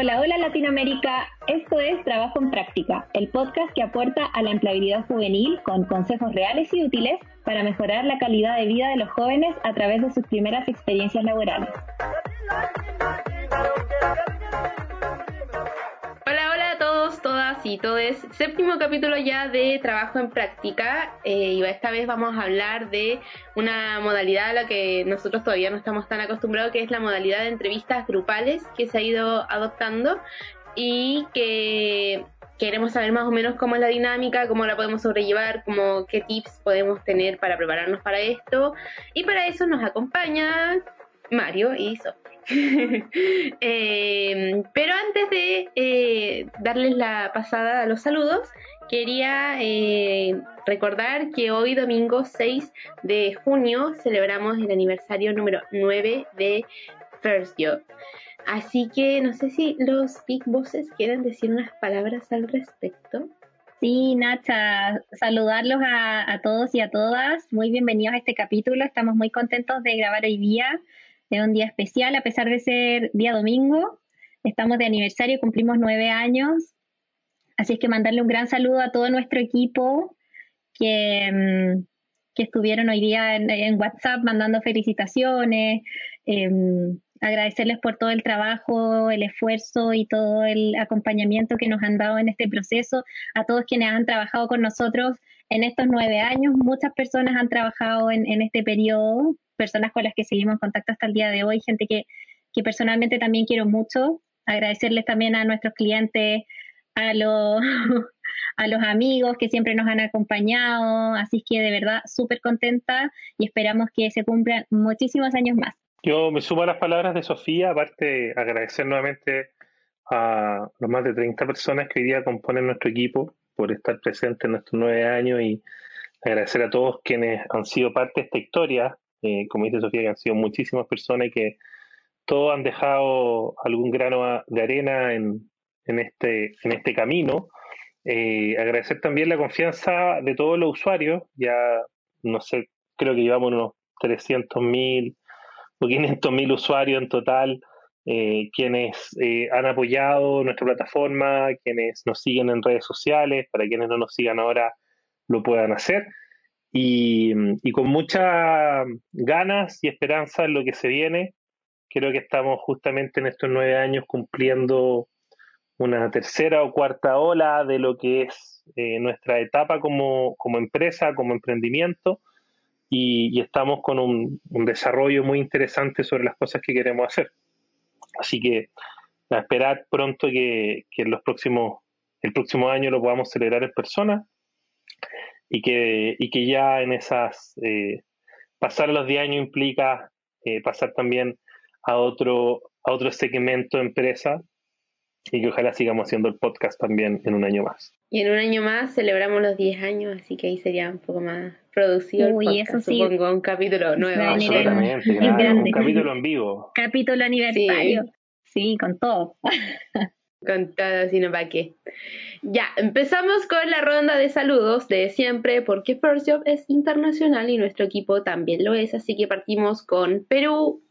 Hola, hola Latinoamérica. Esto es Trabajo en Práctica, el podcast que aporta a la empleabilidad juvenil con consejos reales y útiles para mejorar la calidad de vida de los jóvenes a través de sus primeras experiencias laborales. Todo es séptimo capítulo ya de trabajo en práctica eh, y esta vez vamos a hablar de una modalidad a la que nosotros todavía no estamos tan acostumbrados que es la modalidad de entrevistas grupales que se ha ido adoptando y que queremos saber más o menos cómo es la dinámica, cómo la podemos sobrellevar, cómo, qué tips podemos tener para prepararnos para esto y para eso nos acompaña Mario y Sofía. Em, pero antes de eh, darles la pasada a los saludos, quería eh, recordar que hoy domingo 6 de junio celebramos el aniversario número 9 de First Job. Así que no sé si los Big Bosses quieren decir unas palabras al respecto. Sí, Nacha, saludarlos a, a, todos y a todas. Muy bienvenidos a este capítulo. Estamos muy contentos de grabar hoy día. Es un día especial, a pesar de ser día domingo. Estamos de aniversario, cumplimos nueve años. Así es que mandarle un gran saludo a todo nuestro equipo que, mm, que estuvieron hoy día en, WhatsApp mandando felicitaciones. Em, agradecerles por todo el trabajo, el esfuerzo y todo el acompañamiento que nos han dado en este proceso, a todos quienes han trabajado con nosotros en estos nueve años. Muchas personas han trabajado en, en este periodo, personas con las que seguimos en contacto hasta el día de hoy, gente que, que personalmente también quiero mucho. Agradecerles también a nuestros clientes, a los, a los amigos que siempre nos han acompañado. Así que de verdad súper contenta y esperamos que se cumplan muchísimos años más. Yo me sumo a las palabras de Sofía, aparte agradecer nuevamente a los más de 30 personas que hoy día componen nuestro equipo por estar presentes en estos nueve años y agradecer a todos quienes han sido parte de esta historia eh, como dice Sofía, que han sido muchísimas personas que todos han dejado algún grano de arena en, en, este, en este camino. Eh, agradecer también la confianza de todos los usuarios, ya no sé, creo que llevamos unos 300 mil o 500 mil usuarios en total, eh, quienes han apoyado nuestra plataforma, quienes nos siguen en redes sociales, para quienes no nos sigan ahora lo puedan hacer y, con muchas ganas y esperanza en lo que se viene. Creo que estamos justamente en estos nueve años cumpliendo una tercera o cuarta ola de lo que es eh, nuestra etapa como, empresa, como emprendimiento, y, estamos con un, desarrollo muy interesante sobre las cosas que queremos hacer. Así que a esperar pronto que, que en los próximos, el próximo año lo podamos celebrar en persona y que, y que ya en esas, eh, pasar los 10 años implica eh, pasar también a otro, a otro segmento empresa y que ojalá sigamos haciendo el podcast también en un año más. Y en un año más celebramos los 10 años, así que ahí sería un poco más producido. Uy, eso sí. Supongo un capítulo nuevo. Absolutamente, un capítulo en vivo. Capítulo aniversario. Sí, sí con todo. con todo, sino para qué. Ya, empezamos con la ronda de saludos de siempre porque First Job es internacional y nuestro equipo también lo es, así que partimos con Perú,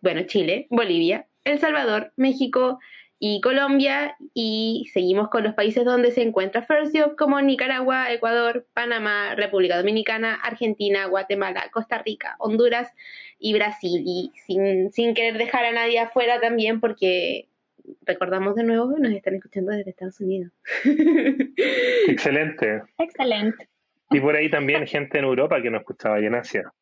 bueno, Chile, Bolivia, El Salvador, México y Colombia y seguimos con los países donde se encuentra First Job como Nicaragua, Ecuador, Panamá, República Dominicana, Argentina, Guatemala, Costa Rica, Honduras y Brasil y sin, sin querer dejar a nadie afuera también porque recordamos de nuevo que nos están escuchando desde Estados Unidos. Excelente. Excelente. Y por ahí también gente en Europa que nos escuchaba y en Asia.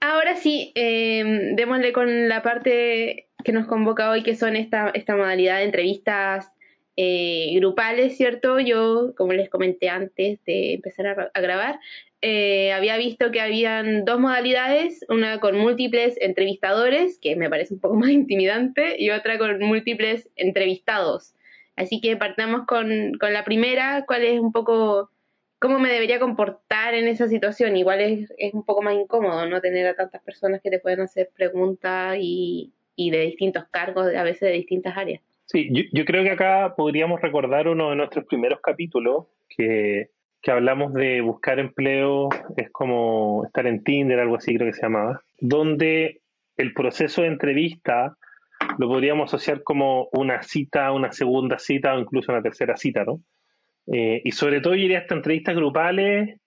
Ahora sí, eh, démosle con la parte que nos convoca hoy, que son esta, esta modalidad de entrevistas eh, grupales, ¿cierto? Yo, como les comenté antes de empezar a grabar, eh, había visto que habían dos modalidades, una con múltiples entrevistadores, que me parece un poco más intimidante, y otra con múltiples entrevistados. Así que partamos con, con la primera, cuál es un poco cómo me debería comportar en esa situación. Igual es, es un poco más incómodo no tener a tantas personas que te pueden hacer preguntas y, y de distintos cargos, a veces de distintas áreas. Sí, yo, yo creo que acá podríamos recordar uno de nuestros primeros capítulos que hablamos de buscar empleo, es como estar en Tinder, algo así creo que se llamaba, donde el proceso de entrevista lo podríamos asociar como una cita, una segunda cita o incluso una tercera cita, ¿no? Eh, y sobre todo yo diría hasta entrevistas grupales,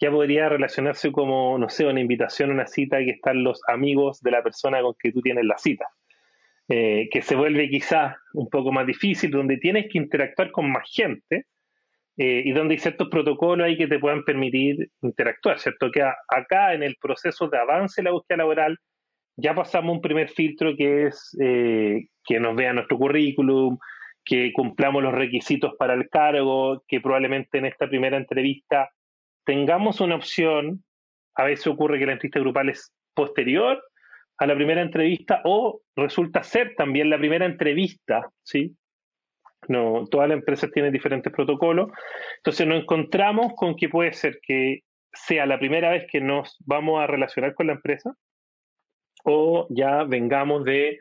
ya podría relacionarse como, no sé, una invitación a una cita que están los amigos de la persona con que tú tienes la cita. Eh, que se vuelve quizás un poco más difícil, donde tienes que interactuar con más gente eh, y donde hay ciertos protocolos ahí que te puedan permitir interactuar, ¿cierto? Que acá en el proceso de avance de la búsqueda laboral ya pasamos un primer filtro que es eh, que nos vea nuestro currículum, que cumplamos los requisitos para el cargo, que probablemente en esta primera entrevista tengamos una opción, a veces ocurre que la entrevista grupal es posterior a la primera entrevista o resulta ser también la primera entrevista, ¿sí? No, todas las empresas tienen diferentes protocolos. Entonces nos encontramos con que puede ser que sea la primera vez que nos vamos a relacionar con la empresa o ya vengamos de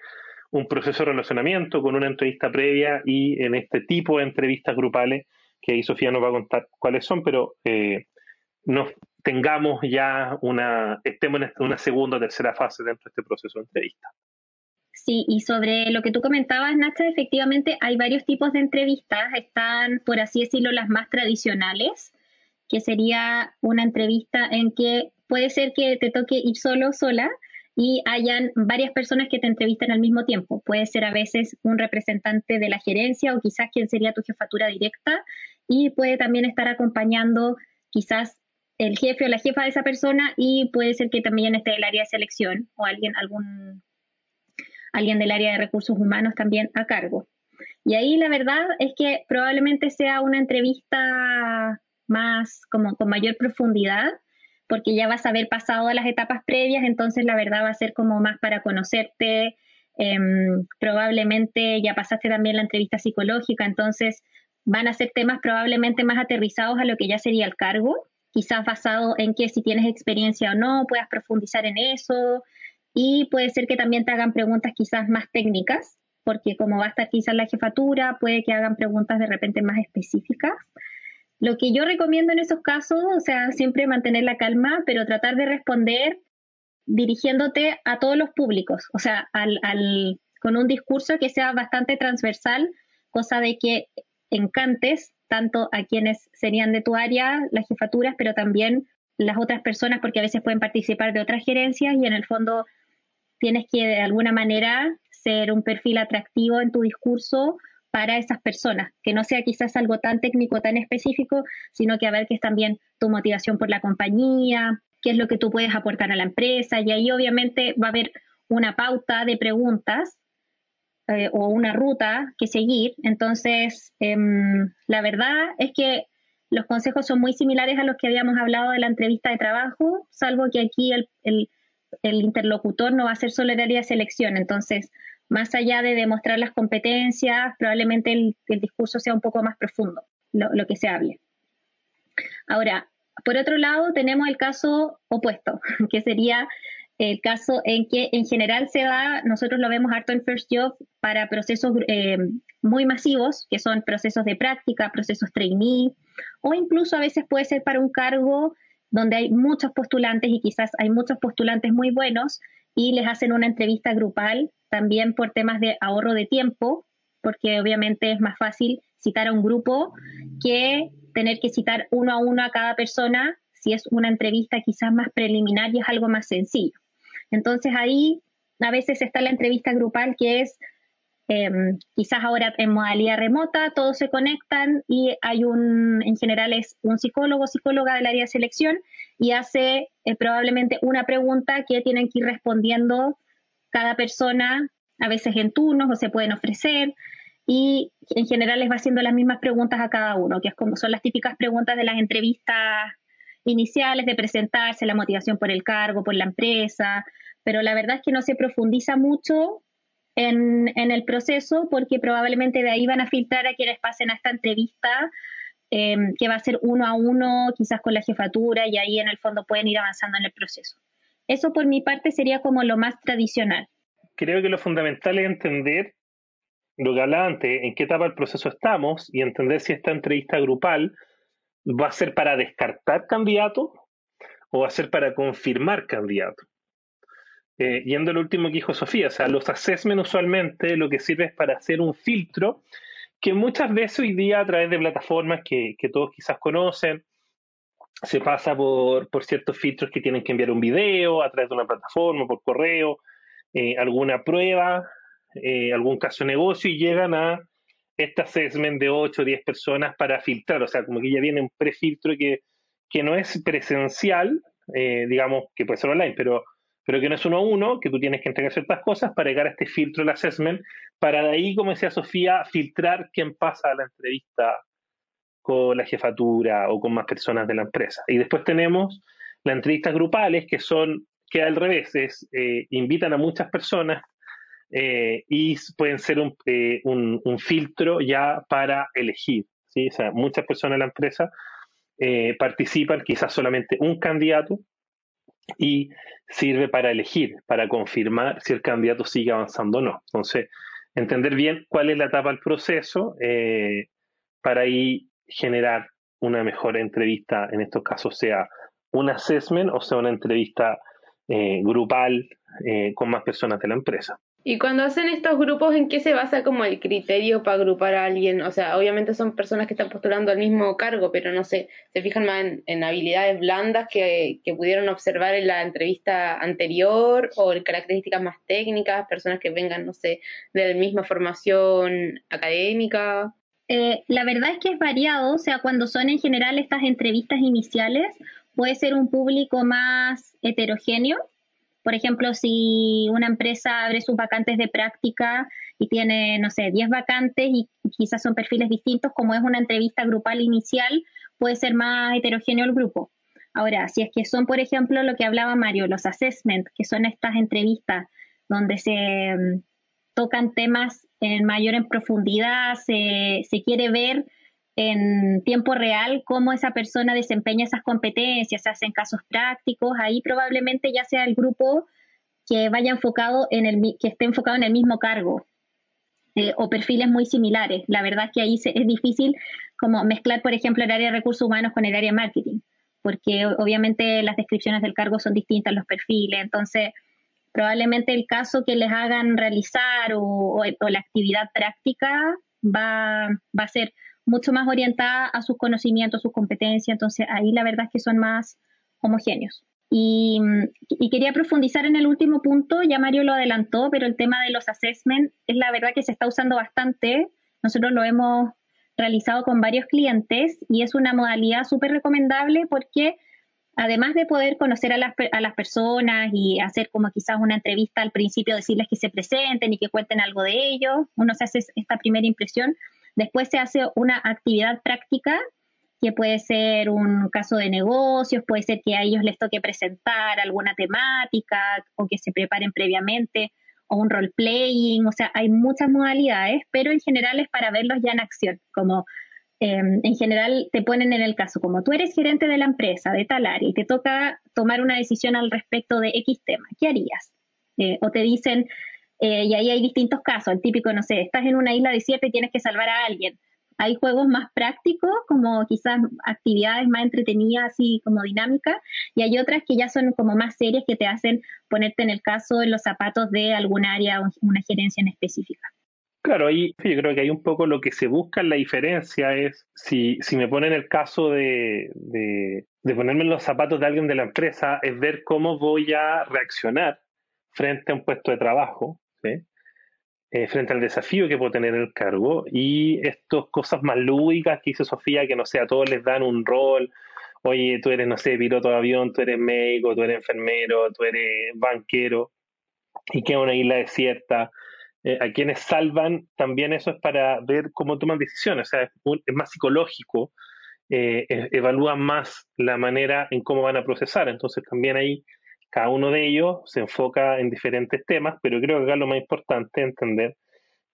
un proceso de relacionamiento con una entrevista previa y en este tipo de entrevistas grupales, que ahí Sofía nos va a contar cuáles son, pero eh, nos tengamos ya una, estemos en una segunda o tercera fase dentro de este proceso de entrevista. Sí, y sobre lo que tú comentabas, Nacha, efectivamente hay varios tipos de entrevistas. Están, por así decirlo, las más tradicionales, que sería una entrevista en que puede ser que te toque ir solo o sola, y hayan varias personas que te entrevisten al mismo tiempo. Puede ser a veces un representante de la gerencia o quizás quien sería tu jefatura directa y puede también estar acompañando quizás el jefe o la jefa de esa persona y puede ser que también esté el área de selección o alguien, algún, alguien del área de recursos humanos también a cargo. Y ahí la verdad es que probablemente sea una entrevista más como con mayor profundidad porque ya vas a haber pasado las etapas previas, entonces la verdad va a ser como más para conocerte. Em, probablemente ya pasaste también la entrevista psicológica, entonces van a ser temas probablemente más aterrizados a lo que ya sería el cargo, quizás basado en que si tienes experiencia o no, puedas profundizar en eso y puede ser que también te hagan preguntas quizás más técnicas, porque como va a estar quizás la jefatura, puede que hagan preguntas de repente más específicas. Lo que yo recomiendo en esos casos, o sea, siempre mantener la calma, pero tratar de responder dirigiéndote a todos los públicos, o sea, al, al, con un discurso que sea bastante transversal, cosa de que encantes tanto a quienes serían de tu área, las jefaturas, pero también las otras personas, porque a veces pueden participar de otras gerencias y en el fondo tienes que de alguna manera ser un perfil atractivo en tu discurso para esas personas, que no sea quizás algo tan técnico, tan específico, sino que a ver qué es también tu motivación por la compañía, qué es lo que tú puedes aportar a la empresa, y ahí obviamente va a haber una pauta de preguntas eh, o una ruta que seguir. Entonces, em, la verdad es que los consejos son muy similares a los que habíamos hablado de la entrevista de trabajo, salvo que aquí el, el, el interlocutor no va a ser solo el área de selección. Entonces, más allá de demostrar las competencias, probablemente el, discurso sea un poco más profundo, lo, que se hable. Ahora, por otro lado, tenemos el caso opuesto, que sería el caso en que en general se da, nosotros lo vemos harto en First Job para procesos eh, muy masivos, que son procesos de práctica, procesos trainee, o incluso a veces puede ser para un cargo donde hay muchos postulantes y quizás hay muchos postulantes muy buenos y les hacen una entrevista grupal también por temas de ahorro de tiempo, porque obviamente es más fácil citar a un grupo que tener que citar uno a uno a cada persona si es una entrevista quizás más preliminar y es algo más sencillo. Entonces ahí a veces está la entrevista grupal que es em, quizás ahora en modalidad remota, todos se conectan y hay un, en general es un psicólogo, psicóloga del área de selección y hace eh, probablemente una pregunta que tienen que ir respondiendo cada persona, a veces en turnos o se pueden ofrecer, y en general les va haciendo las mismas preguntas a cada uno, que es como son las típicas preguntas de las entrevistas iniciales de presentarse, la motivación por el cargo, por la empresa, pero la verdad es que no se profundiza mucho en, el proceso porque probablemente de ahí van a filtrar a quienes pasen a esta entrevista eh, que va a ser uno a uno, quizás con la jefatura, y ahí en el fondo pueden ir avanzando en el proceso. Eso por mi parte sería como lo más tradicional. Creo que lo fundamental es entender lo que hablaba en qué etapa del proceso estamos y entender si esta entrevista grupal va a ser para descartar candidatos o va a ser para confirmar candidatos. eh, yendo al último que dijo Sofía, o sea, los assessment usualmente lo que sirve es para hacer un filtro que muchas veces hoy día a través de plataformas que, que todos quizás conocen, se pasa por, por, ciertos filtros que tienen que enviar un video a través de una plataforma, por correo, eh, alguna prueba, eh, algún caso de negocio y llegan a este assessment de 8 o 10 personas para filtrar, o sea, como que ya viene un prefiltro que, que no es presencial, eh, digamos que puede ser online, pero pero que no es uno a uno, que tú tienes que entregar ciertas cosas para llegar a este filtro del assessment, para de ahí, como decía Sofía, filtrar quién pasa a la entrevista con la jefatura o con más personas de la empresa. Y después tenemos las entrevistas grupales, que son, que al revés, es, eh, invitan a muchas personas eh, y pueden ser un, eh, un, un, filtro ya para elegir. ¿sí? O sea, muchas personas de la empresa participan, quizás solamente un candidato, y sirve para elegir, para confirmar si el candidato sigue avanzando o no. Entonces, entender bien cuál es la etapa del proceso eh, para ahí generar una mejor entrevista, en estos casos sea un assessment o sea una entrevista eh, grupal eh, con más personas de la empresa. Y cuando hacen estos grupos, ¿en qué se basa como el criterio para agrupar a alguien? O sea, obviamente son personas que están postulando al mismo cargo, pero no sé, se fijan más en, habilidades blandas que, que, pudieron observar en la entrevista anterior o en características más técnicas, personas que vengan, no sé, de la misma formación académica. Eh, la verdad es que es variado, o sea, cuando son en general estas entrevistas iniciales, puede ser un público más heterogéneo por ejemplo, si una empresa abre sus vacantes de práctica y tiene, no sé, 10 vacantes y quizás son perfiles distintos, como es una entrevista grupal inicial, puede ser más heterogéneo el grupo. Ahora, si es que son, por ejemplo, lo que hablaba Mario, los assessments, que son estas entrevistas donde se mm, tocan temas en mayor en profundidad, se, se quiere ver en tiempo real cómo esa persona desempeña esas competencias, se hacen casos prácticos, ahí probablemente ya sea el grupo que vaya enfocado en el que esté enfocado en el mismo cargo eh, o perfiles muy similares. La verdad es que ahí es difícil como mezclar, por ejemplo, el área de recursos humanos con el área de marketing, porque obviamente las descripciones del cargo son distintas, los perfiles, entonces probablemente el caso que les hagan realizar o, o la actividad práctica va, va a ser mucho más orientada a sus conocimientos, sus competencias, entonces ahí la verdad es que son más homogéneos. Y, quería profundizar en el último punto, ya Mario lo adelantó, pero el tema de los assessments es la verdad que se está usando bastante. Nosotros lo hemos realizado con varios clientes y es una modalidad súper recomendable porque además de poder conocer a las, a las personas y hacer como quizás una entrevista al principio, decirles que se presenten y que cuenten algo de ellos, uno se hace esta primera impresión, Después se hace una actividad práctica que puede ser un caso de negocios, puede ser que a ellos les toque presentar alguna temática o que se preparen previamente o un role playing, o sea, hay muchas modalidades, pero en general es para verlos ya en acción, como em, en general te ponen en el caso, como tú eres gerente de la empresa de tal área y te toca tomar una decisión al respecto de X tema, ¿qué harías? Eh, o te dicen, eh, y ahí hay distintos casos, el típico, no sé, estás en una isla desierta y tienes que salvar a alguien. Hay juegos más prácticos, como quizás actividades más entretenidas, y como dinámicas, y hay otras que ya son como más serias que te hacen ponerte en el caso en los zapatos de algún área o una gerencia en específica. Claro, ahí yo creo que hay un poco lo que se busca en la diferencia es si, si me ponen el caso de, de, de ponerme en los zapatos de alguien de la empresa, es ver cómo voy a reaccionar frente a un puesto de trabajo eh, frente al desafío que puede tener el cargo y estas cosas más lúdicas que hizo Sofía, que no sé, a todos les dan un rol. Oye, tú eres, no sé, piloto de avión, tú eres médico, tú eres enfermero, tú eres banquero, y que una isla desierta. Eh, a quienes salvan, también eso es para ver cómo toman decisiones, o sea, es, más psicológico, eh, e, evalúan más la manera en cómo van a procesar, entonces también ahí cada uno de ellos se enfoca en diferentes temas, pero creo que acá lo más importante es entender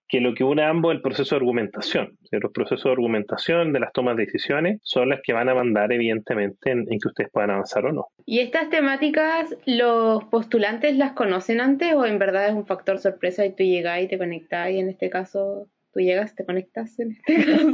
que lo que une a ambos es el proceso de argumentación. Los procesos de argumentación de las tomas de decisiones son las que van a mandar, evidentemente, en, que ustedes puedan avanzar o no. ¿Y estas temáticas los postulantes las conocen antes o en verdad es un factor sorpresa y tú llegas y te conectas y en este caso tú llegas, te conectas en este caso,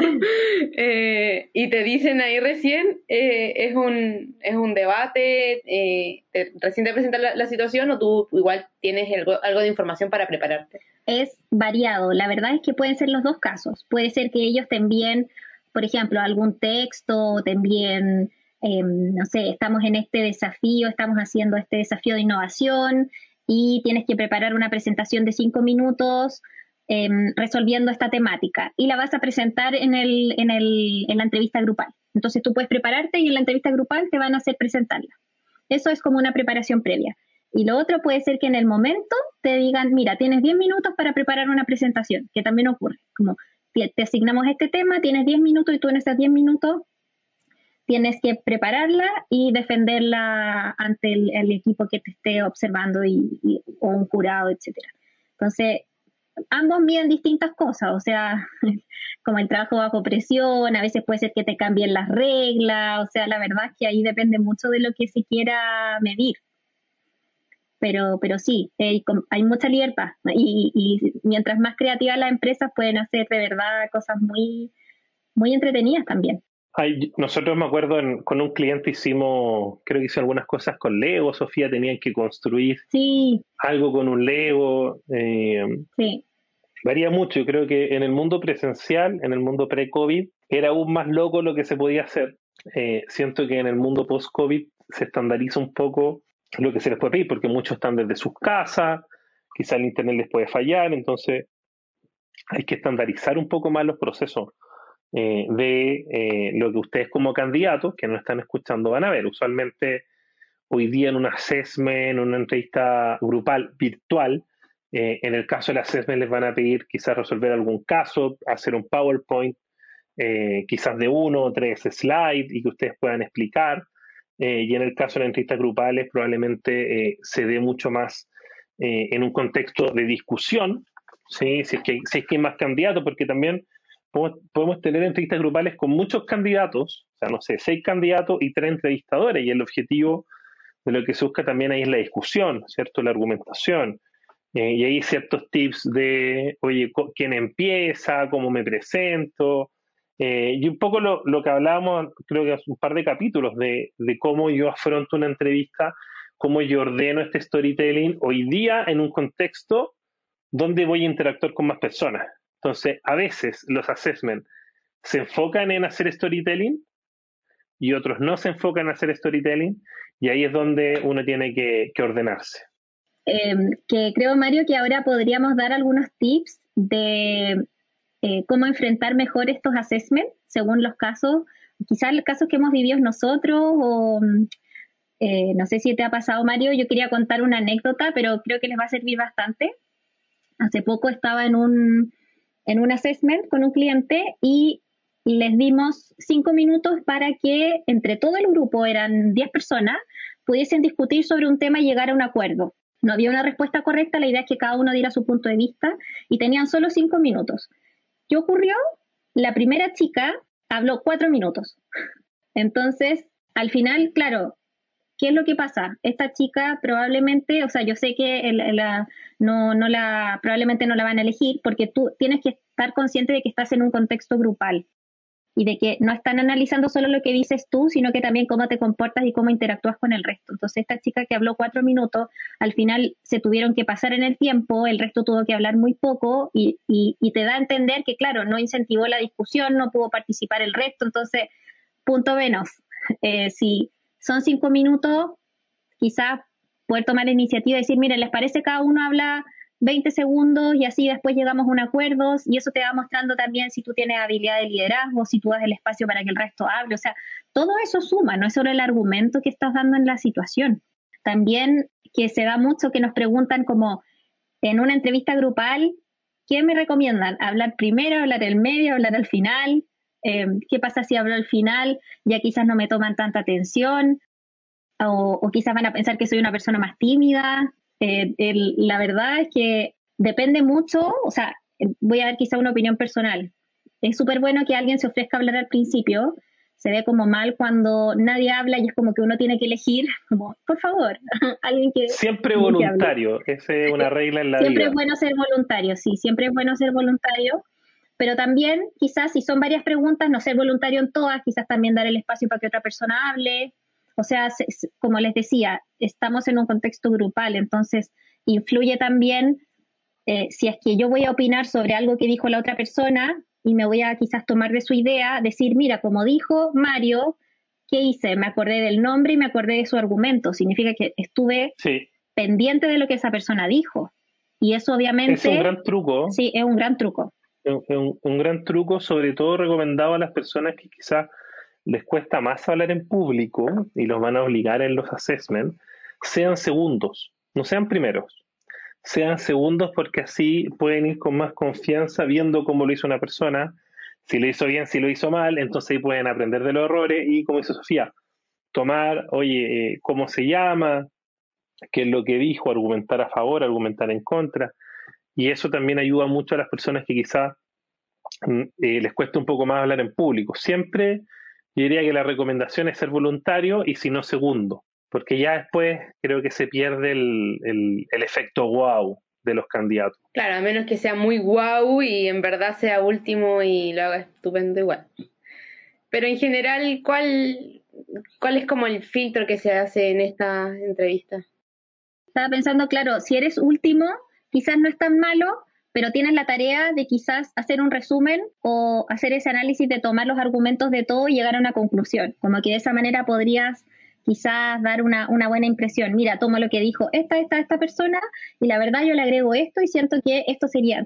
eh, y te dicen ahí recién, eh, es, un, es un debate, eh, recién te presentan la, situación o tú igual tienes algo, de información para prepararte. Es variado, la verdad es que pueden ser los dos casos. Puede ser que ellos te envíen, por ejemplo, algún texto, te envíen, em, no sé, estamos en este desafío, estamos haciendo este desafío de innovación y tienes que preparar una presentación de cinco minutos Em, resolviendo esta temática y la vas a presentar en, el, en, el, en la entrevista grupal. Entonces tú puedes prepararte y en la entrevista grupal te van a hacer presentarla. Eso es como una preparación previa. Y lo otro puede ser que en el momento te digan, mira, tienes 10 minutos para preparar una presentación, que también ocurre. Como te asignamos este tema, tienes 10 minutos y tú en esos 10 minutos tienes que prepararla y defenderla ante el, equipo que te esté observando y, o un jurado, etcétera. Entonces, ambos miden distintas cosas, o sea, como el trabajo bajo presión, a veces puede ser que te cambien las reglas, o sea, la verdad es que ahí depende mucho de lo que se quiera medir. Pero, pero sí, hay, mucha libertad y, y, mientras más creativas las empresas pueden hacer de verdad cosas muy, muy entretenidas también nosotros me acuerdo con un cliente hicimos, creo que hice algunas cosas con Lego, Sofía, tenían que construir algo con un Lego. Eh, sí. Varía mucho, yo creo que en el mundo presencial, en el mundo pre-COVID, era aún más loco lo que se podía hacer. Eh, siento que en el mundo post-COVID se estandariza un poco lo que se les puede pedir, porque muchos están desde sus casas, quizá el Internet les puede fallar, entonces hay que estandarizar un poco más los procesos eh, de eh, lo que ustedes como candidatos que no están escuchando van a ver. Usualmente hoy día en un assessment, en una entrevista grupal virtual, eh, en el caso del assessment les van a pedir quizás resolver algún caso, hacer un PowerPoint, quizás de uno o tres slides y que ustedes puedan explicar. y en el caso de las entrevistas grupales probablemente se dé mucho más en un contexto de discusión, ¿sí? si, es que, si es que hay más candidatos, porque también podemos, tener entrevistas grupales con muchos candidatos, o sea, no sé, seis candidatos y tres entrevistadores, y el objetivo de lo que se busca también ahí es la discusión, ¿cierto? La argumentación. Eh, y hay ciertos tips de, oye, ¿quién empieza? ¿Cómo me presento? Eh, y un poco lo, lo, que hablábamos, creo que hace un par de capítulos, de, de cómo yo afronto una entrevista, cómo yo ordeno este storytelling hoy día en un contexto donde voy a interactuar con más personas. Entonces, a veces los assessment se enfocan en hacer storytelling y otros no se enfocan en hacer storytelling y ahí es donde uno tiene que, ordenarse. Em, que creo, Mario, que ahora podríamos dar algunos tips de eh, cómo enfrentar mejor estos assessments según los casos, quizás los casos que hemos vivido nosotros o eh, no sé si te ha pasado, Mario, yo quería contar una anécdota, pero creo que les va a servir bastante. Hace poco estaba en un, en un assessment con un cliente y les dimos cinco minutos para que entre todo el grupo, eran diez personas, pudiesen discutir sobre un tema y llegar a un acuerdo. No había una respuesta correcta, la idea es que cada uno diera su punto de vista y tenían solo cinco minutos. ¿Qué ocurrió? La primera chica habló cuatro minutos. Entonces, al final, claro, ¿qué es lo que pasa? Esta chica probablemente, o sea, yo sé que no, no la, probablemente no la van a elegir porque tú tienes que estar consciente de que estás en un contexto grupal y de que no están analizando solo lo que dices tú, sino que también cómo te comportas y cómo interactúas con el resto. Entonces, esta chica que habló cuatro minutos, al final se tuvieron que pasar en el tiempo, el resto tuvo que hablar muy poco y, te da a entender que, claro, no incentivó la discusión, no pudo participar el resto. Entonces, punto menos. Eh, son cinco minutos, quizás poder tomar la iniciativa y decir, mire, ¿les parece cada uno habla 20 segundos y así después llegamos a un acuerdo y eso te va mostrando también si tú tienes habilidad de liderazgo, si tú das el espacio para que el resto hable, o sea, todo eso suma, no es solo el argumento que estás dando en la situación. También que se da mucho que nos preguntan como en una entrevista grupal, ¿qué me recomiendan? ¿Hablar primero, hablar el medio, hablar al final? Eh, ¿Qué pasa si hablo al final? Ya quizás no me toman tanta atención o, quizás van a pensar que soy una persona más tímida. Eh, la verdad es que depende mucho, o sea, voy a dar quizá una opinión personal. Es súper bueno que alguien se ofrezca a hablar al principio, se ve como mal cuando nadie habla y es como que uno tiene que elegir, como, por favor, alguien que... Siempre voluntario, esa es una regla en la vida. Siempre es bueno ser voluntario, sí, siempre es bueno ser voluntario, pero también quizás si son varias preguntas, no ser voluntario en todas, quizás también dar el espacio para que otra persona hable. O sea, como les decía, estamos en un contexto grupal, entonces influye también eh, si es que yo voy a opinar sobre algo que dijo la otra persona y me voy a quizás tomar de su idea, decir, mira, como dijo Mario, ¿qué hice? Me acordé del nombre y me acordé de su argumento. Significa que estuve pendiente de lo que esa persona dijo. Y eso obviamente... Es un gran truco. Sí, es un gran truco. Un gran truco, sobre todo recomendado a las personas que quizás les cuesta más hablar en público y los van a obligar en los assessments, sean segundos, no sean primeros. Sean segundos porque así pueden ir con más confianza viendo cómo lo hizo una persona, si lo hizo bien, si lo hizo mal, entonces ahí pueden aprender de los errores y, como dice Sofía, tomar, oye, eh, cómo se llama, qué es lo que dijo, argumentar a favor, argumentar en contra. Y eso también ayuda mucho a las personas que quizás mm, eh, les cuesta un poco más hablar en público. Siempre yo diría que la recomendación es ser voluntario y si no segundo porque ya después creo que se pierde el, el, efecto wow de los candidatos. Claro, a menos que sea muy wow y en verdad sea último y lo haga estupendo igual. Pero en general, ¿cuál, cuál es como el filtro que se hace en esta entrevista? Estaba pensando, claro, si eres último, quizás no es tan malo, pero tienes la tarea de quizás hacer un resumen o hacer ese análisis de tomar los argumentos de todo y llegar a una conclusión. Como que de esa manera podrías quizás dar una, buena impresión. Mira, tomo lo que dijo esta, esta, esta persona y la verdad yo le agrego esto y siento que esto sería,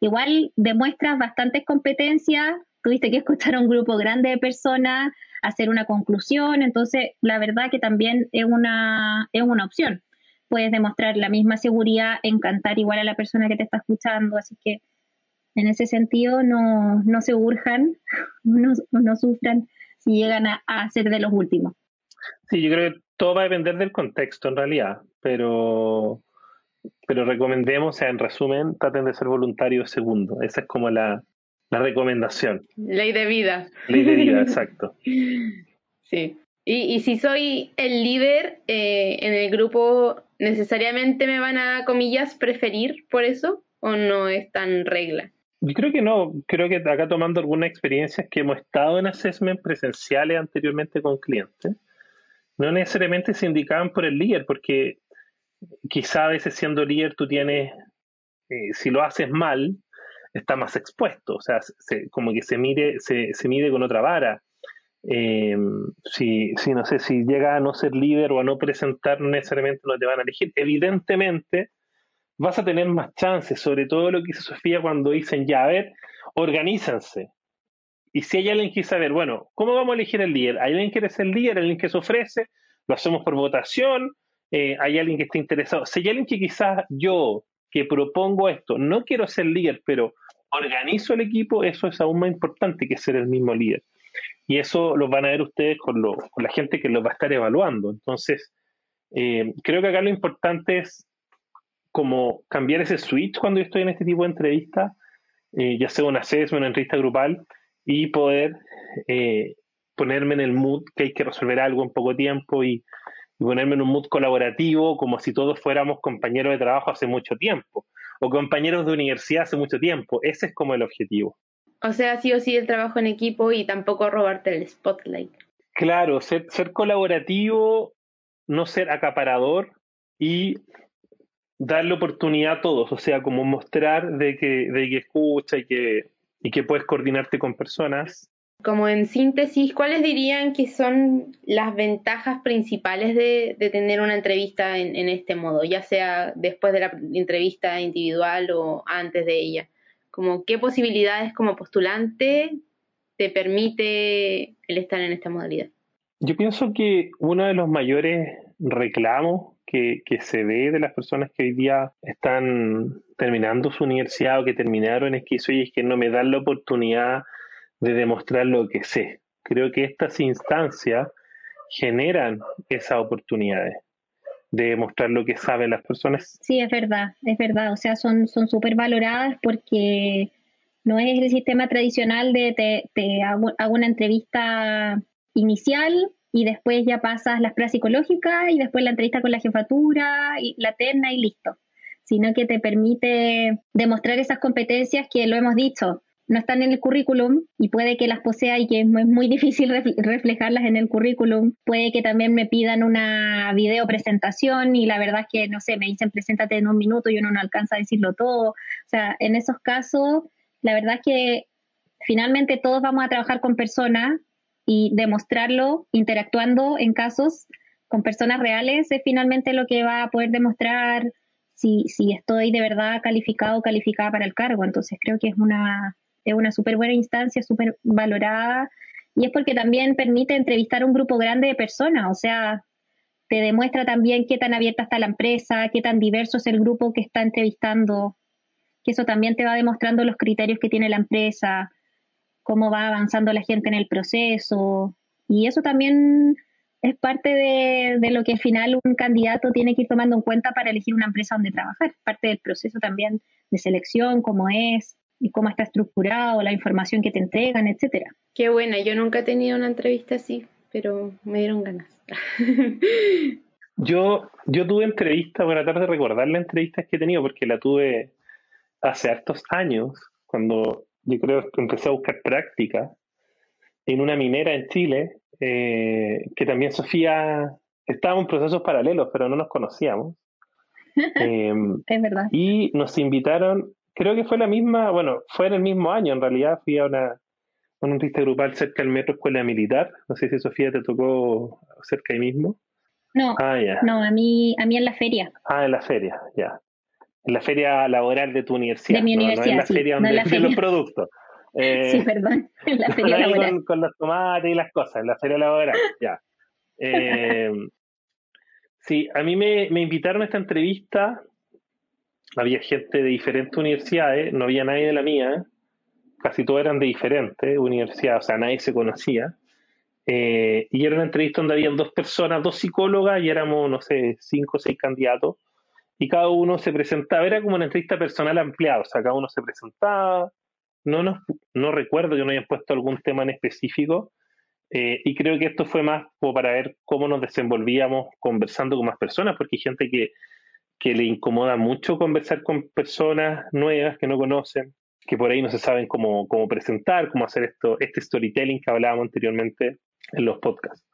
igual demuestras bastantes competencias, tuviste que escuchar a un grupo grande de personas, hacer una conclusión, entonces la verdad que también es una, es una opción. Puedes demostrar la misma seguridad, encantar igual a la persona que te está escuchando, así que en ese sentido no, no se urjan, no, no sufran si llegan a, a ser de los últimos. Sí, yo creo que todo va a depender del contexto en realidad, pero, pero recomendemos, o sea, en resumen, traten de ser voluntarios segundo. Esa es como la, recomendación. Ley de vida. Ley de vida, exacto. Sí. Y, si soy el líder eh, en el grupo, ¿necesariamente me van a, comillas, preferir por eso? ¿O no es tan regla? Yo creo que no. Creo que acá tomando algunas experiencias que hemos estado en assessment presenciales anteriormente con clientes, no necesariamente se indicaban por el líder, porque quizá a veces siendo líder tú tienes, eh, si lo haces mal, está más expuesto, o sea, como que se mire, se, se mide con otra vara. Eh, si, si, no sé, si llega a no ser líder o a no presentar, necesariamente no te van a elegir. Evidentemente, vas a tener más chances, sobre todo lo que dice Sofía cuando dicen, ya, a ver, organícense, y si hay alguien que quiere saber, bueno, ¿cómo vamos a elegir el líder? ¿Hay alguien que quiere ser líder? ¿Hay alguien que se ofrece? ¿Lo hacemos por votación? Eh, ¿Hay alguien que esté interesado? Si hay alguien que quizás yo, que propongo esto, no quiero ser líder, pero organizo el equipo, eso es aún más importante que ser el mismo líder. Y eso lo van a ver ustedes con, lo, con la gente que lo va a estar evaluando. Entonces, eh, creo que acá lo importante es como cambiar ese switch cuando yo estoy en este tipo de entrevistas, eh, ya sea una CES, una entrevista grupal, y poder eh, ponerme en el mood que hay que resolver algo en poco tiempo y, ponerme en un mood colaborativo como si todos fuéramos compañeros de trabajo hace mucho tiempo o compañeros de universidad hace mucho tiempo. Ese es como el objetivo. O sea, sí o sí el trabajo en equipo y tampoco robarte el spotlight. Claro, ser, ser colaborativo, no ser acaparador y darle oportunidad a todos, o sea, como mostrar de que, de que escucha y que, y que puedes coordinarte con personas. Como en síntesis, ¿cuáles dirían que son las ventajas principales de, tener una entrevista en, este modo, ya sea después de la entrevista individual o antes de ella? Como qué posibilidades como postulante te permite el estar en esta modalidad? Yo pienso que uno de los mayores reclamos que, se ve de las personas que hoy día están terminando su universidad o que terminaron es que es que no me dan la oportunidad de demostrar lo que sé. Creo que estas instancias generan esas oportunidades de demostrar lo que saben las personas. Sí, es verdad, es verdad. O sea, son súper valoradas porque no es el sistema tradicional de te, te hago, hago, una entrevista inicial y después ya pasas las pruebas psicológicas y después la entrevista con la jefatura y la terna y listo, sino que te permite demostrar esas competencias que lo hemos dicho, no están en el currículum y puede que las posea y que es muy difícil reflejarlas en el currículum. Puede que también me pidan una video presentación y la verdad es que, no sé, me dicen preséntate en un minuto y uno no alcanza a decirlo todo. O sea, en esos casos, la verdad es que finalmente todos vamos a trabajar con personas y demostrarlo interactuando en casos con personas reales es finalmente lo que va a poder demostrar si, si estoy de verdad calificado o calificada para el cargo. Entonces creo que es una, es una súper buena instancia, súper valorada, y es porque también permite entrevistar a un grupo grande de personas, o sea, te demuestra también qué tan abierta está la empresa, qué tan diverso es el grupo que está entrevistando, que eso también te va demostrando los criterios que tiene la empresa, cómo va avanzando la gente en el proceso, y eso también es parte de, de, lo que al final un candidato tiene que ir tomando en cuenta para elegir una empresa donde trabajar, parte del proceso también de selección, cómo es, y cómo está estructurado, la información que te entregan, etcétera. Qué buena, yo nunca he tenido una entrevista así, pero me dieron ganas. yo, yo tuve entrevistas, voy a tratar de recordar las entrevistas que he tenido, porque la tuve hace hartos años, cuando yo creo que empecé a buscar práctica en una minera en Chile, eh, que también Sofía, estábamos en procesos paralelos, pero no nos conocíamos. Eh, es verdad. Y nos invitaron creo que fue la misma, bueno, fue en el mismo año en realidad, fui a una, una entrevista grupal cerca del metro Escuela Militar, no sé si Sofía te tocó cerca ahí mismo. No, ah, no, a mí, a mí en la feria. Ah, en la feria, ya. En la feria laboral de tu universidad. De mi universidad, no, en la feria donde, la de los productos. Eh, sí, perdón, en la feria laboral. Con, con, los tomates y las cosas, en la feria laboral, ya. Eh, sí, a mí me, me invitaron a esta entrevista había gente de diferentes universidades, no había nadie de la mía, casi todos eran de diferentes universidades, o sea, nadie se conocía. Eh, y era una entrevista donde habían dos personas, dos psicólogas, y éramos, no sé, cinco o seis candidatos, y cada uno se presentaba, era como una entrevista personal ampliada, o sea, cada uno se presentaba, no, nos, no recuerdo que no hayan puesto algún tema en específico, eh, y creo que esto fue más para ver cómo nos desenvolvíamos conversando con más personas, porque hay gente que que le incomoda mucho conversar con personas nuevas que no conocen, que por ahí no se saben cómo, cómo presentar, cómo hacer esto, este storytelling que hablábamos anteriormente en los podcasts.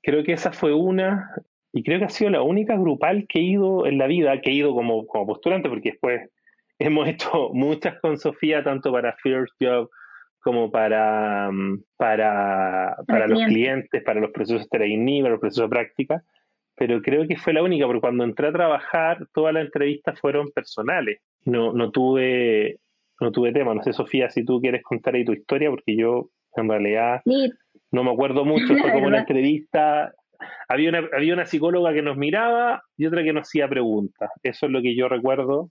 Creo que esa fue una, y creo que ha sido la única grupal que he ido en la vida, que he ido como, como postulante, porque después hemos hecho muchas con Sofía, tanto para First Job como para, mm, para, para los clientes, para los procesos de trainee, para los procesos de práctica pero creo que fue la única, porque cuando entré a trabajar, todas las entrevistas fueron personales. No, no tuve, no tuve tema. No sé, Sofía, si tú quieres contar ahí tu historia, porque yo en realidad no me acuerdo mucho. Fue como una entrevista. Había una, había una psicóloga que nos miraba y otra que nos hacía preguntas. Eso es lo que yo recuerdo.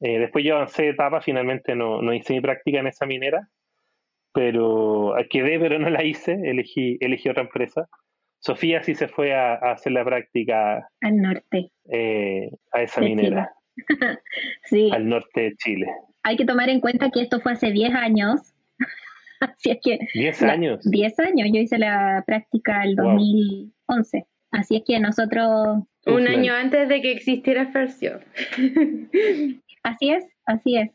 Eh, después yo avancé de etapa, finalmente no, no hice mi práctica en esa minera, pero quedé, pero no la hice, elegí, elegí otra empresa. Sofía sí se fue a, hacer la práctica. Al norte. Eh, a esa minera. sí. Al norte de Chile. Hay que tomar en cuenta que esto fue hace 10 años. Así es que. 10 años. 10 años. Yo hice la práctica el 2011. Así es que nosotros. Un año antes de que existiera First así es, así es.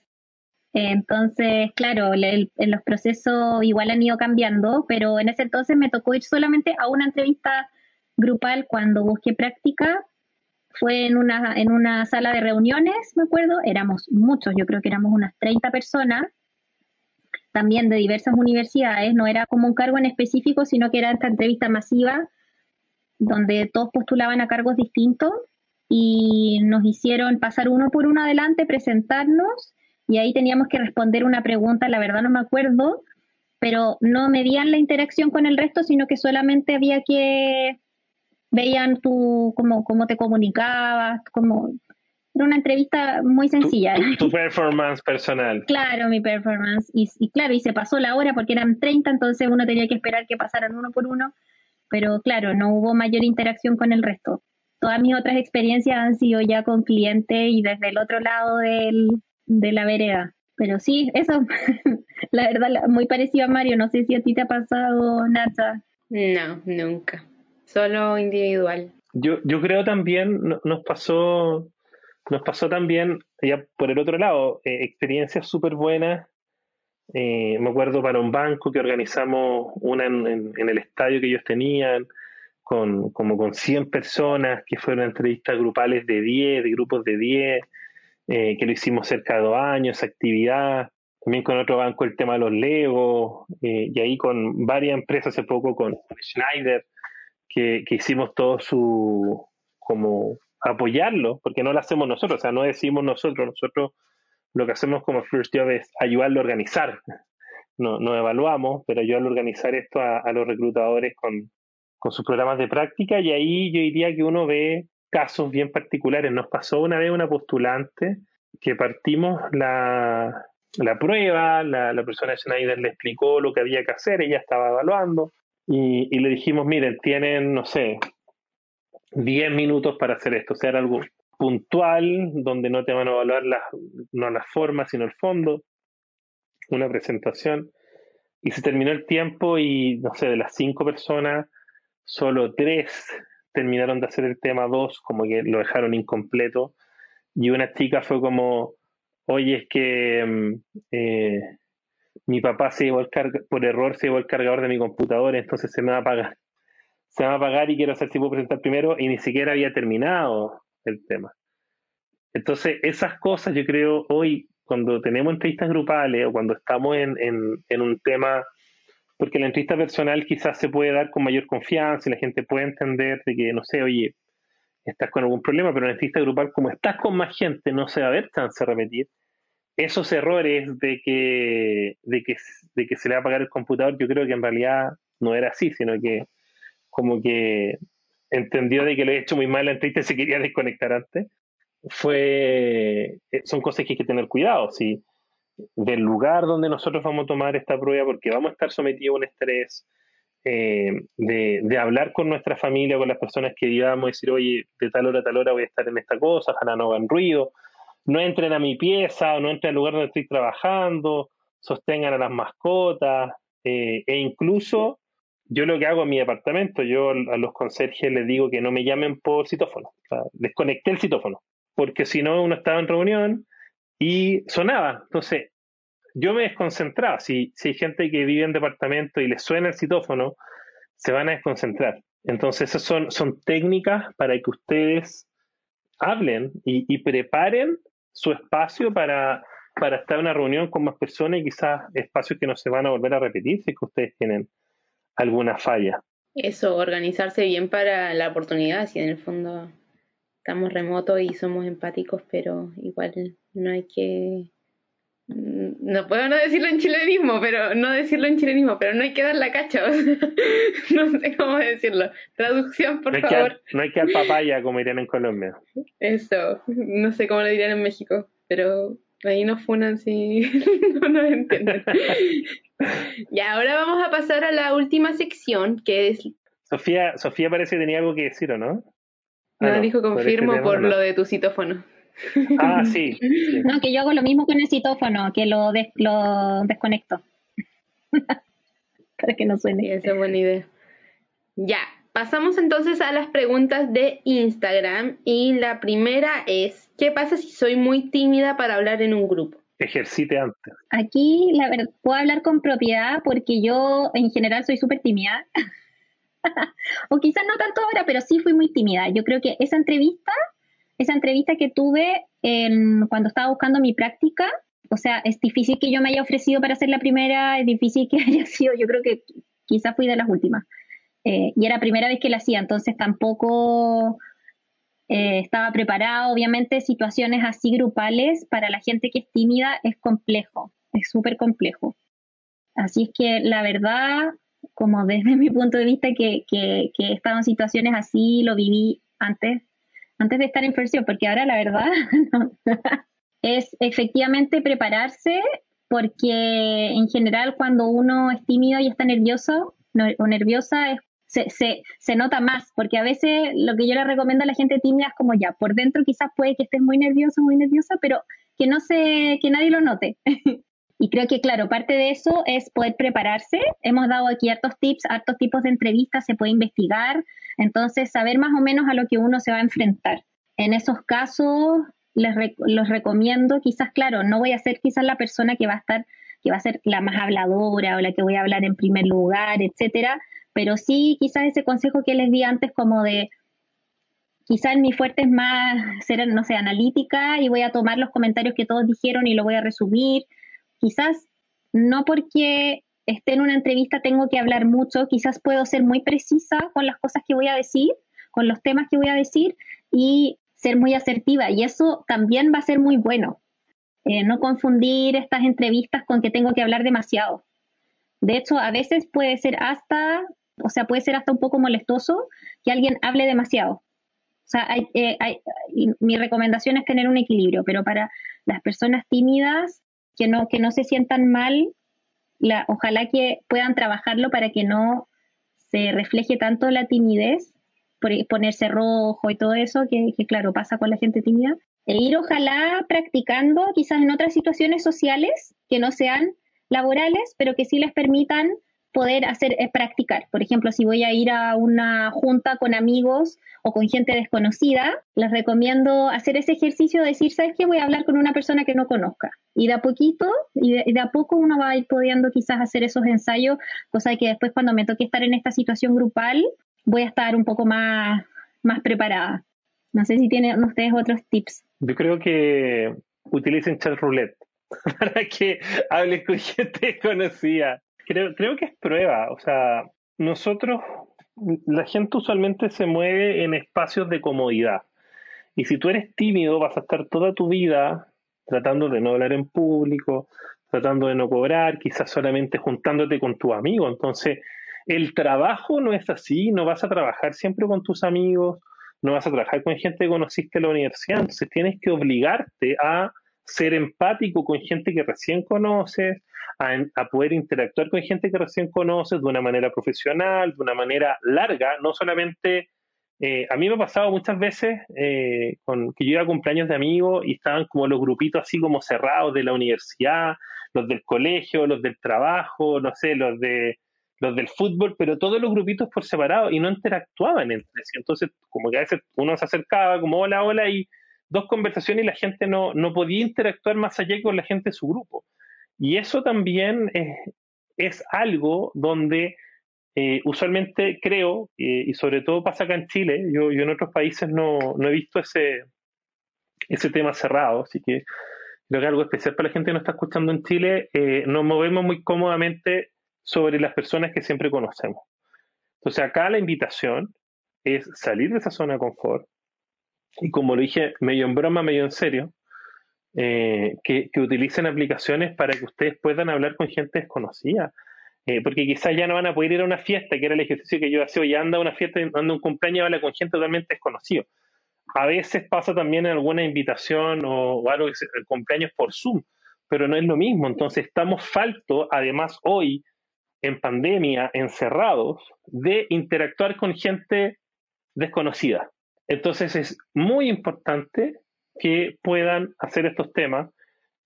Entonces, claro, en los procesos igual han ido cambiando, pero en ese entonces me tocó ir solamente a una entrevista grupal cuando busqué práctica. Fue en una, en una sala de reuniones, me acuerdo, éramos muchos, yo creo que éramos unas 30 personas, también de diversas universidades, no era como un cargo en específico, sino que era esta entrevista masiva donde todos postulaban a cargos distintos y nos hicieron pasar uno por uno adelante, presentarnos y ahí teníamos que responder una pregunta, la verdad no me acuerdo, pero no medían la interacción con el resto, sino que solamente había que veían tú cómo, cómo te comunicabas, como era una entrevista muy sencilla. Tu, performance personal. Claro, mi performance. Y, y, claro, y se pasó la hora porque eran 30, entonces uno tenía que esperar que pasaran uno por uno, pero claro, no hubo mayor interacción con el resto. Todas mis otras experiencias han sido ya con clientes y desde el otro lado del, de la vereda. Pero sí, eso, la verdad, muy parecido a Mario. No sé si a ti te ha pasado, Nata. No, nunca. Solo individual. Yo, yo creo también nos pasó, nos pasó también, ya por el otro lado, eh, experiencias súper buenas Eh, me acuerdo para un banco que organizamos una en, el estadio que ellos tenían, con, como con 100 personas, que fueron entrevistas grupales de 10, de grupos de 10, eh, que lo hicimos cerca de dos años, actividad. También con otro banco el tema de los Legos, eh, y ahí con varias empresas hace poco, con Schneider, que, que hicimos todo su, como apoyarlo, porque no lo hacemos nosotros, o sea, no decimos nosotros, nosotros lo que hacemos como First Job es ayudarlo a organizar. No, no evaluamos, pero ayudarlo a organizar esto a, los reclutadores con, con, sus programas de práctica y ahí yo diría que uno ve casos bien particulares. Nos pasó una vez una postulante que partimos la, la prueba, la, la persona de Schneider le explicó lo que había que hacer, ella estaba evaluando y, y le dijimos, miren, tienen, no sé, 10 minutos para hacer esto, o sea, algo puntual, donde no te van a evaluar las, no las formas, sino el fondo, una presentación. Y se terminó el tiempo y, no sé, de las cinco personas, solo tres terminaron de hacer el tema dos, como que lo dejaron incompleto. Y una chica fue como, oye, es que mm, eh, mi papá se llevó el por error se llevó el cargador de mi computadora, entonces se me va a pagar. Se me va a pagar y quiero saber si puedo presentar primero y ni siquiera había terminado el tema. Entonces, esas cosas yo creo hoy, cuando tenemos entrevistas grupales o cuando estamos en, en, un tema, porque la entrevista personal quizás se puede dar con mayor confianza y la gente puede entender de que, no sé, oye, estás con algún problema, pero en la entrevista grupal, como estás con más gente, no se va a ver chance de repetir. Esos errores de que, de, que, de que se le va a pagar el computador, yo creo que en realidad no era así, sino que como que entendió de que lo he hecho muy mal la entrevista y se quería desconectar antes, fue, eh, son cosas que hay que tener cuidado, ¿sí? Del lugar donde nosotros vamos a tomar esta prueba, porque vamos a estar sometidos a un estrés, eh, de, hablar con nuestra familia, con las personas que vivamos, decir, oye, de tal hora a tal hora voy a estar en esta cosa, ojalá no hagan ruido, no entren a mi pieza o no entren al lugar donde estoy trabajando, sostengan a las mascotas, eh, e incluso yo lo que hago en mi departamento, yo a los conserjes les digo que no me llamen por citófono. desconecté el citófono, porque si no uno estaba en reunión y sonaba. Entonces, yo me desconcentraba. Si, si hay gente que vive en departamento y le suena el citófono, se van a desconcentrar. Entonces, esas son, son técnicas para que ustedes hablen y, preparen su espacio para, para estar en una reunión con más personas y quizás espacios que no se van a volver a repetir si que ustedes tienen alguna falla. Eso, organizarse bien para la oportunidad, si en el fondo estamos remotos y somos empáticos, pero igual no hay que... No puedo no decirlo en chilenismo, pero no decirlo en chilenismo, pero no hay que dar la cacha. no sé cómo decirlo. Traducción, por favor. no hay que dar papaya, como dirían en Colombia. Eso, no sé cómo lo dirían en México, pero ahí nos funan si no nos entienden. y ahora vamos a pasar a la última sección, que es... Sofía, Sofía parece que tenía algo que decir, ¿o no? Ah, no, dijo confirmo por lo de tu citófono. Ah, sí, No, que yo hago lo mismo con el citófono, que lo, lo desconecto. Para que no suene. esa es buena idea. Ya, pasamos entonces a las preguntas de Instagram. Y la primera es, ¿qué pasa si soy muy tímida para hablar en un grupo? ejercite antes. Aquí, la verdad, puedo hablar con propiedad porque yo en general soy súper tímida. o quizás no tanto ahora, pero sí fui muy tímida. Yo creo que esa entrevista, esa entrevista que tuve en, cuando estaba buscando mi práctica, o sea, es difícil que yo me haya ofrecido para ser la primera, es difícil que haya sido, yo creo que quizás fui de las últimas. Eh, y era la primera vez que la hacía, entonces tampoco eh, estaba preparado. Obviamente, situaciones así grupales para la gente que es tímida es complejo, es súper complejo. Así es que la verdad, como desde mi punto de vista, que, que, que he estado en situaciones así, lo viví antes, antes de estar en First porque ahora la verdad es efectivamente prepararse, porque en general cuando uno es tímido y está nervioso o nerviosa es se, se, se, nota más, porque a veces lo que yo le recomiendo a la gente tímida es como ya, por dentro quizás puede que estés muy nervioso, muy nerviosa, pero que no se, que nadie lo note. y creo que, claro, parte de eso es poder prepararse. Hemos dado aquí hartos tips, hartos tipos de entrevistas, se puede investigar, entonces saber más o menos a lo que uno se va a enfrentar. En esos casos, les los recomiendo, quizás, claro, no voy a ser quizás la persona que va a estar que va a ser la más habladora o la que voy a hablar en primer lugar, etcétera, pero sí quizás ese consejo que les di antes como de quizás mi fuerte es más ser, no sé, analítica y voy a tomar los comentarios que todos dijeron y lo voy a resumir. Quizás no porque esté en una entrevista tengo que hablar mucho, quizás puedo ser muy precisa con las cosas que voy a decir, con los temas que voy a decir y ser muy asertiva y eso también va a ser muy bueno. Eh, no confundir estas entrevistas con que tengo que hablar demasiado. De hecho, a veces puede ser hasta, o sea, puede ser hasta un poco molestoso que alguien hable demasiado. O sea, eh, mi recomendación es tener un equilibrio, pero para las personas tímidas que no, que no se sientan mal, la, ojalá que puedan trabajarlo para que no se refleje tanto la timidez, ponerse rojo y todo eso, que, que claro, pasa con la gente tímida, e ir ojalá practicando quizás en otras situaciones sociales que no sean laborales, pero que sí les permitan poder hacer es practicar. Por ejemplo, si voy a ir a una junta con amigos o con gente desconocida, les recomiendo hacer ese ejercicio de decir, ¿sabes qué? Voy a hablar con una persona que no conozca. Y de a poquito, y de, a poco uno va a ir pudiendo quizás hacer esos ensayos, cosa que después cuando me toque estar en esta situación grupal, voy a estar un poco más, más preparada. No sé si tienen ustedes otros tips. Yo creo que utilicen chat roulette para que hables con gente conocida. Creo, creo que es prueba. O sea, nosotros, la gente usualmente se mueve en espacios de comodidad. Y si tú eres tímido, vas a estar toda tu vida tratando de no hablar en público, tratando de no cobrar, quizás solamente juntándote con tu amigo. Entonces, el trabajo no es así, no vas a trabajar siempre con tus amigos, no vas a trabajar con gente que conociste en la universidad, entonces tienes que obligarte a ser empático con gente que recién conoces, a, poder interactuar con gente que recién conoces de una manera profesional, de una manera larga, no solamente... Eh, a mí me ha pasado muchas veces eh, con, que yo iba a cumpleaños de amigos y estaban como los grupitos así como cerrados de la universidad, los del colegio, los del trabajo, no sé, los de los del fútbol, pero todos los grupitos por separado y no interactuaban entre sí. Entonces, como que a veces uno se acercaba como hola, hola y dos conversaciones y la gente no, no podía interactuar más allá con la gente de su grupo. Y eso también es, algo donde eh, usualmente creo, y sobre todo pasa acá en Chile, yo, yo en otros países no, no, he visto ese, ese tema cerrado, así que creo que algo especial para la gente que nos está escuchando en Chile, eh, nos movemos muy cómodamente sobre las personas que siempre conocemos. Entonces acá la invitación es salir de esa zona de confort y como lo dije medio en broma, medio en serio, eh, que, utilicen aplicaciones para que ustedes puedan hablar con gente desconocida. Eh, porque quizás ya no van a poder ir a una fiesta, que era el ejercicio que yo hacía, hoy anda a una fiesta, anda un cumpleaños y habla con gente totalmente desconocida. A veces pasa también alguna invitación o, algo, el cumpleaños por Zoom, pero no es lo mismo. Entonces estamos falto, además hoy, en pandemia, encerrados, de interactuar con gente desconocida. Entonces es muy importante que puedan hacer estos temas.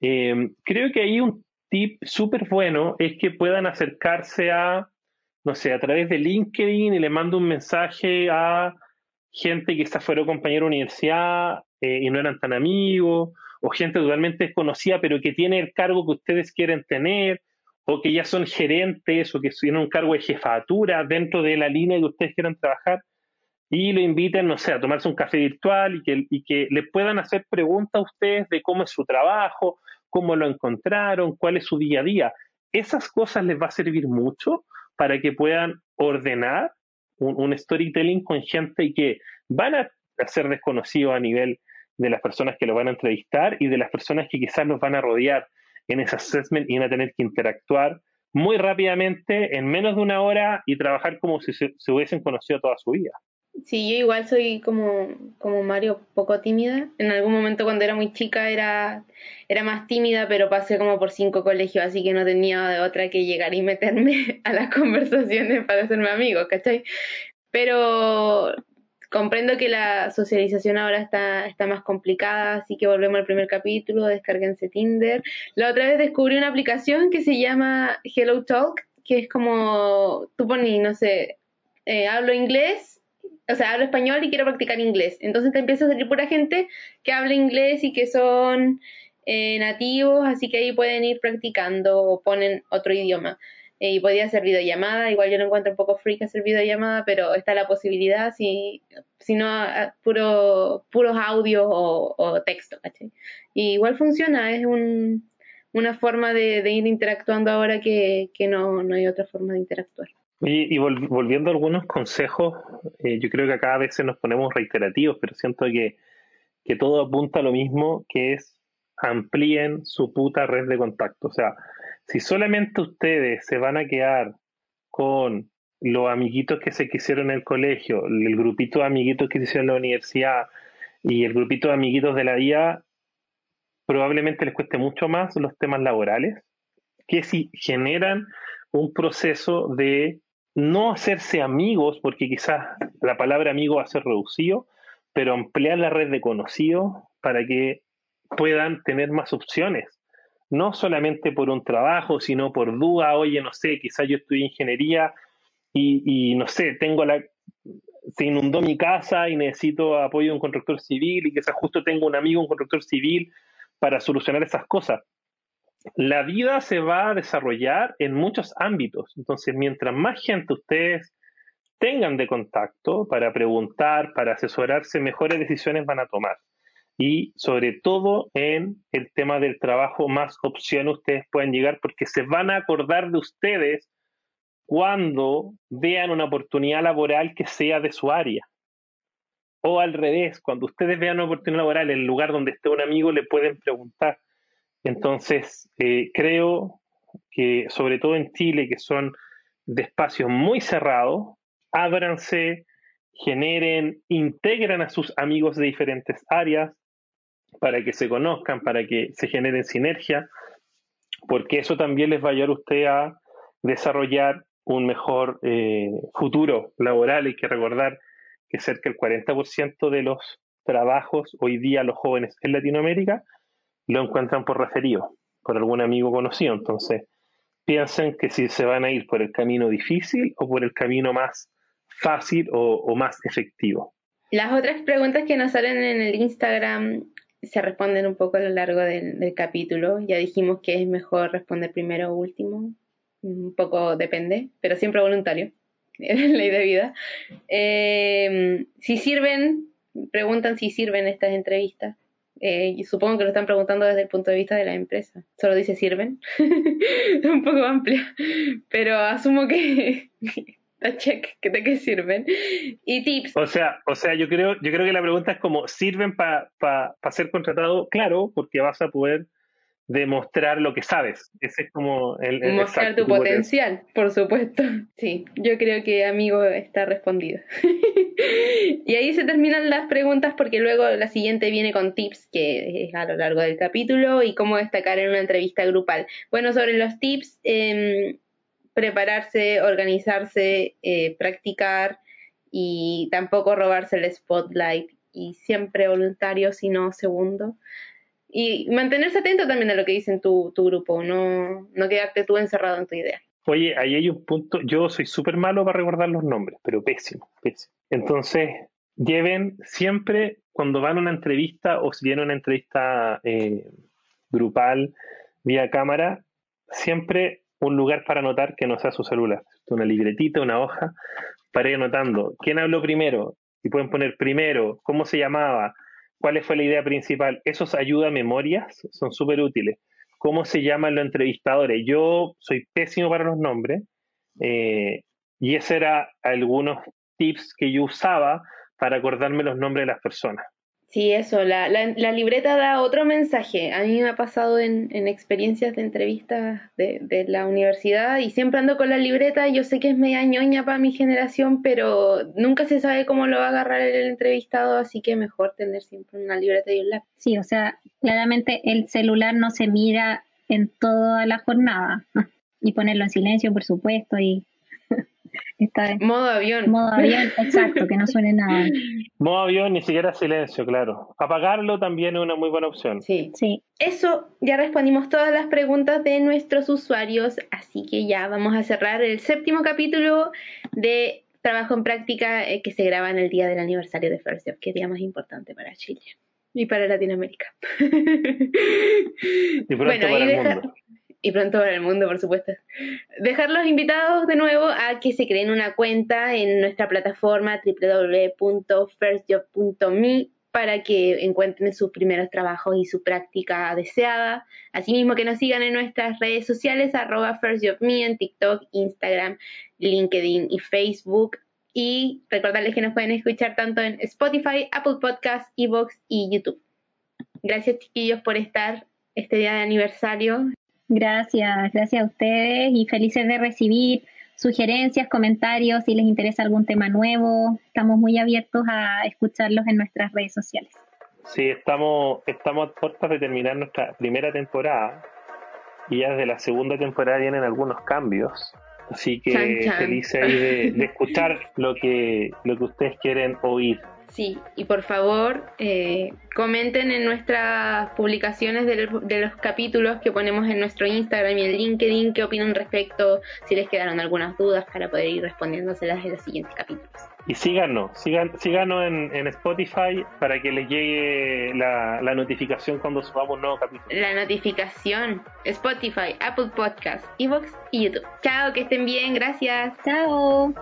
Eh, creo que ahí un tip súper bueno es que puedan acercarse a, no sé, a través de LinkedIn y le mando un mensaje a gente que quizás fuera compañero de universidad eh, y no eran tan amigos, o gente totalmente desconocida, pero que tiene el cargo que ustedes quieren tener, o que ya son gerentes o que tienen un cargo de jefatura dentro de la línea que ustedes quieran trabajar y lo inviten, no sé, a tomarse un café virtual y que, y le puedan hacer preguntas a ustedes de cómo es su trabajo, cómo lo encontraron, cuál es su día a día. Esas cosas les va a servir mucho para que puedan ordenar un storytelling con gente que van a ser desconocidos a nivel de las personas que lo van a entrevistar y de las personas que quizás los van a rodear en ese assessment y van a tener que interactuar muy rápidamente en menos de una hora y trabajar como si se, hubiesen conocido toda su vida. Sí, yo igual soy como, como Mario, poco tímida. En algún momento cuando era muy chica era, era más tímida, pero pasé como por cinco colegios, así que no tenía de otra que llegar y meterme a las conversaciones para hacerme amigo, ¿cachai? Pero comprendo que la socialización ahora está, está más complicada, así que volvemos al primer capítulo, descárguense Tinder. La otra vez descubrí una aplicación que se llama Hello Talk, que es como, tú pones, no sé, eh, hablo inglés, o sea, hablo español y quiero practicar inglés. Entonces te empieza a salir pura gente que habla inglés y que son eh, nativos, así que ahí pueden ir practicando o ponen otro idioma. Eh, y podía hacer videollamada, igual yo lo encuentro un poco freak hacer videollamada, pero está la posibilidad, si, si no, puro, puros audios o, texto, ¿cachai? Y igual funciona, es un, una forma de, ir interactuando ahora que, no, no hay otra forma de interactuar. Y, y volviendo a algunos consejos, eh, yo creo que acá a veces nos ponemos reiterativos, pero siento que, que todo apunta a lo mismo, que es amplíen su puta red de contacto. O sea, si solamente ustedes se van a quedar con los amiguitos que se quisieron en el colegio, el grupito de amiguitos que se hicieron en la universidad y el grupito de amiguitos de la vida, probablemente les cueste mucho más los temas laborales que si generan un proceso de no hacerse amigos, porque quizás la palabra amigo va a ser reducido, pero ampliar la red de conocidos para que puedan tener más opciones no solamente por un trabajo, sino por duda, oye, no sé, quizás yo estudié ingeniería y, no sé, tengo la, se inundó mi casa y necesito apoyo de un constructor civil y quizás justo tengo un amigo, un constructor civil, para solucionar esas cosas. La vida se va a desarrollar en muchos ámbitos, entonces mientras más gente ustedes tengan de contacto para preguntar, para asesorarse, mejores decisiones van a tomar y sobre todo en el tema del trabajo, más opciones ustedes pueden llegar porque se van a acordar de ustedes cuando vean una oportunidad laboral que sea de su área. O al revés, cuando ustedes vean una oportunidad laboral en el lugar donde esté un amigo, le pueden preguntar. Entonces, eh, creo que sobre todo en Chile, que son de espacios muy cerrados, ábranse, generen, integran a sus amigos de diferentes áreas, para que se conozcan, para que se generen sinergia, porque eso también les va a ayudar a usted a desarrollar un mejor eh, futuro laboral. Hay que recordar que cerca del 40% de los trabajos hoy día los jóvenes en Latinoamérica lo encuentran por referido, por algún amigo conocido. Entonces, piensen que si se van a ir por el camino difícil o por el camino más fácil o, más efectivo. Las otras preguntas que nos salen en el Instagram se responden un poco a lo largo del, capítulo. Ya dijimos que es mejor responder primero o último. Un poco depende, pero siempre voluntario. Es ley de vida. Eh, si sirven, preguntan si sirven estas entrevistas. Eh, y supongo que lo están preguntando desde el punto de vista de la empresa. Solo dice sirven. un poco amplia. Pero asumo que check, que te que sirven. Y tips. O sea, o sea, yo creo, yo creo que la pregunta es como, ¿sirven para ser contratado? Claro, porque vas a poder demostrar lo que sabes. Ese es como el... Mostrar tu potencial, por supuesto. Sí, yo creo que amigo está respondido. y ahí se terminan las preguntas porque luego la siguiente viene con tips que es a lo largo del capítulo y cómo destacar en una entrevista grupal. Bueno, sobre los tips, eh, prepararse, organizarse, eh, practicar y tampoco robarse el spotlight y siempre voluntario, sino segundo. Y mantenerse atento también a lo que dicen tu, tu grupo, no, no quedarte tú encerrado en tu idea. Oye, ahí hay un punto, yo soy súper malo para recordar los nombres, pero pésimo, pésimo. Entonces, lleven siempre, cuando van a una entrevista o si viene una entrevista eh, grupal vía cámara, siempre un lugar para anotar que no sea su celular. Una libretita, una hoja, para ir anotando. ¿Quién habló primero? Y pueden poner primero, cómo se llamaba, cuál fue la idea principal. Esos ayuda a memorias, son súper útiles. ¿Cómo se llaman los entrevistadores? Yo soy pésimo para los nombres. Eh, y ese era algunos tips que yo usaba para acordarme los nombres de las personas. Sí, eso, la, la, libreta da otro mensaje. A mí me ha pasado en, en experiencias de entrevistas de, de, la universidad y siempre ando con la libreta. Yo sé que es media ñoña para mi generación, pero nunca se sabe cómo lo va a agarrar el entrevistado, así que mejor tener siempre una libreta y un lápiz. Sí, o sea, claramente el celular no se mira en toda la jornada y ponerlo en silencio, por supuesto, y Está modo avión. Modo avión, exacto, que no suene nada. Modo avión, ni siquiera silencio, claro. Apagarlo también es una muy buena opción. Sí, sí. Eso, ya respondimos todas las preguntas de nuestros usuarios, así que ya vamos a cerrar el séptimo capítulo de Trabajo en Práctica eh, que se graba en el día del aniversario de First Job, que día más importante para Chile. Y para Latinoamérica. y pronto para el mundo. Y pronto para el mundo, por supuesto. Dejar los invitados de nuevo a que se creen una cuenta en nuestra plataforma www.firstjob.me para que encuentren sus primeros trabajos y su práctica deseada. Asimismo que nos sigan en nuestras redes sociales, arroba firstjobme en TikTok, Instagram, LinkedIn y Facebook. Y recordarles que nos pueden escuchar tanto en Spotify, Apple Podcasts, Evox y YouTube. Gracias chiquillos por estar este día de aniversario. Gracias, gracias a ustedes y felices de recibir sugerencias, comentarios, si les interesa algún tema nuevo. Estamos muy abiertos a escucharlos en nuestras redes sociales. Sí, estamos, estamos a puertas de terminar nuestra primera temporada y ya desde la segunda temporada vienen algunos cambios. Así que felices ahí de, de, escuchar lo que, lo que ustedes quieren oír. Sí, y por favor eh, comenten en nuestras publicaciones de, los capítulos que ponemos en nuestro Instagram y en LinkedIn qué opinan respecto, si les quedaron algunas dudas para poder ir respondiéndoselas en los siguientes capítulos. Y síganos, síganos en, en Spotify para que les llegue la, la notificación cuando subamos un nuevo capítulo. La notificación, Spotify, Apple Podcasts, Evox y YouTube. Chao, que estén bien, gracias. Chao.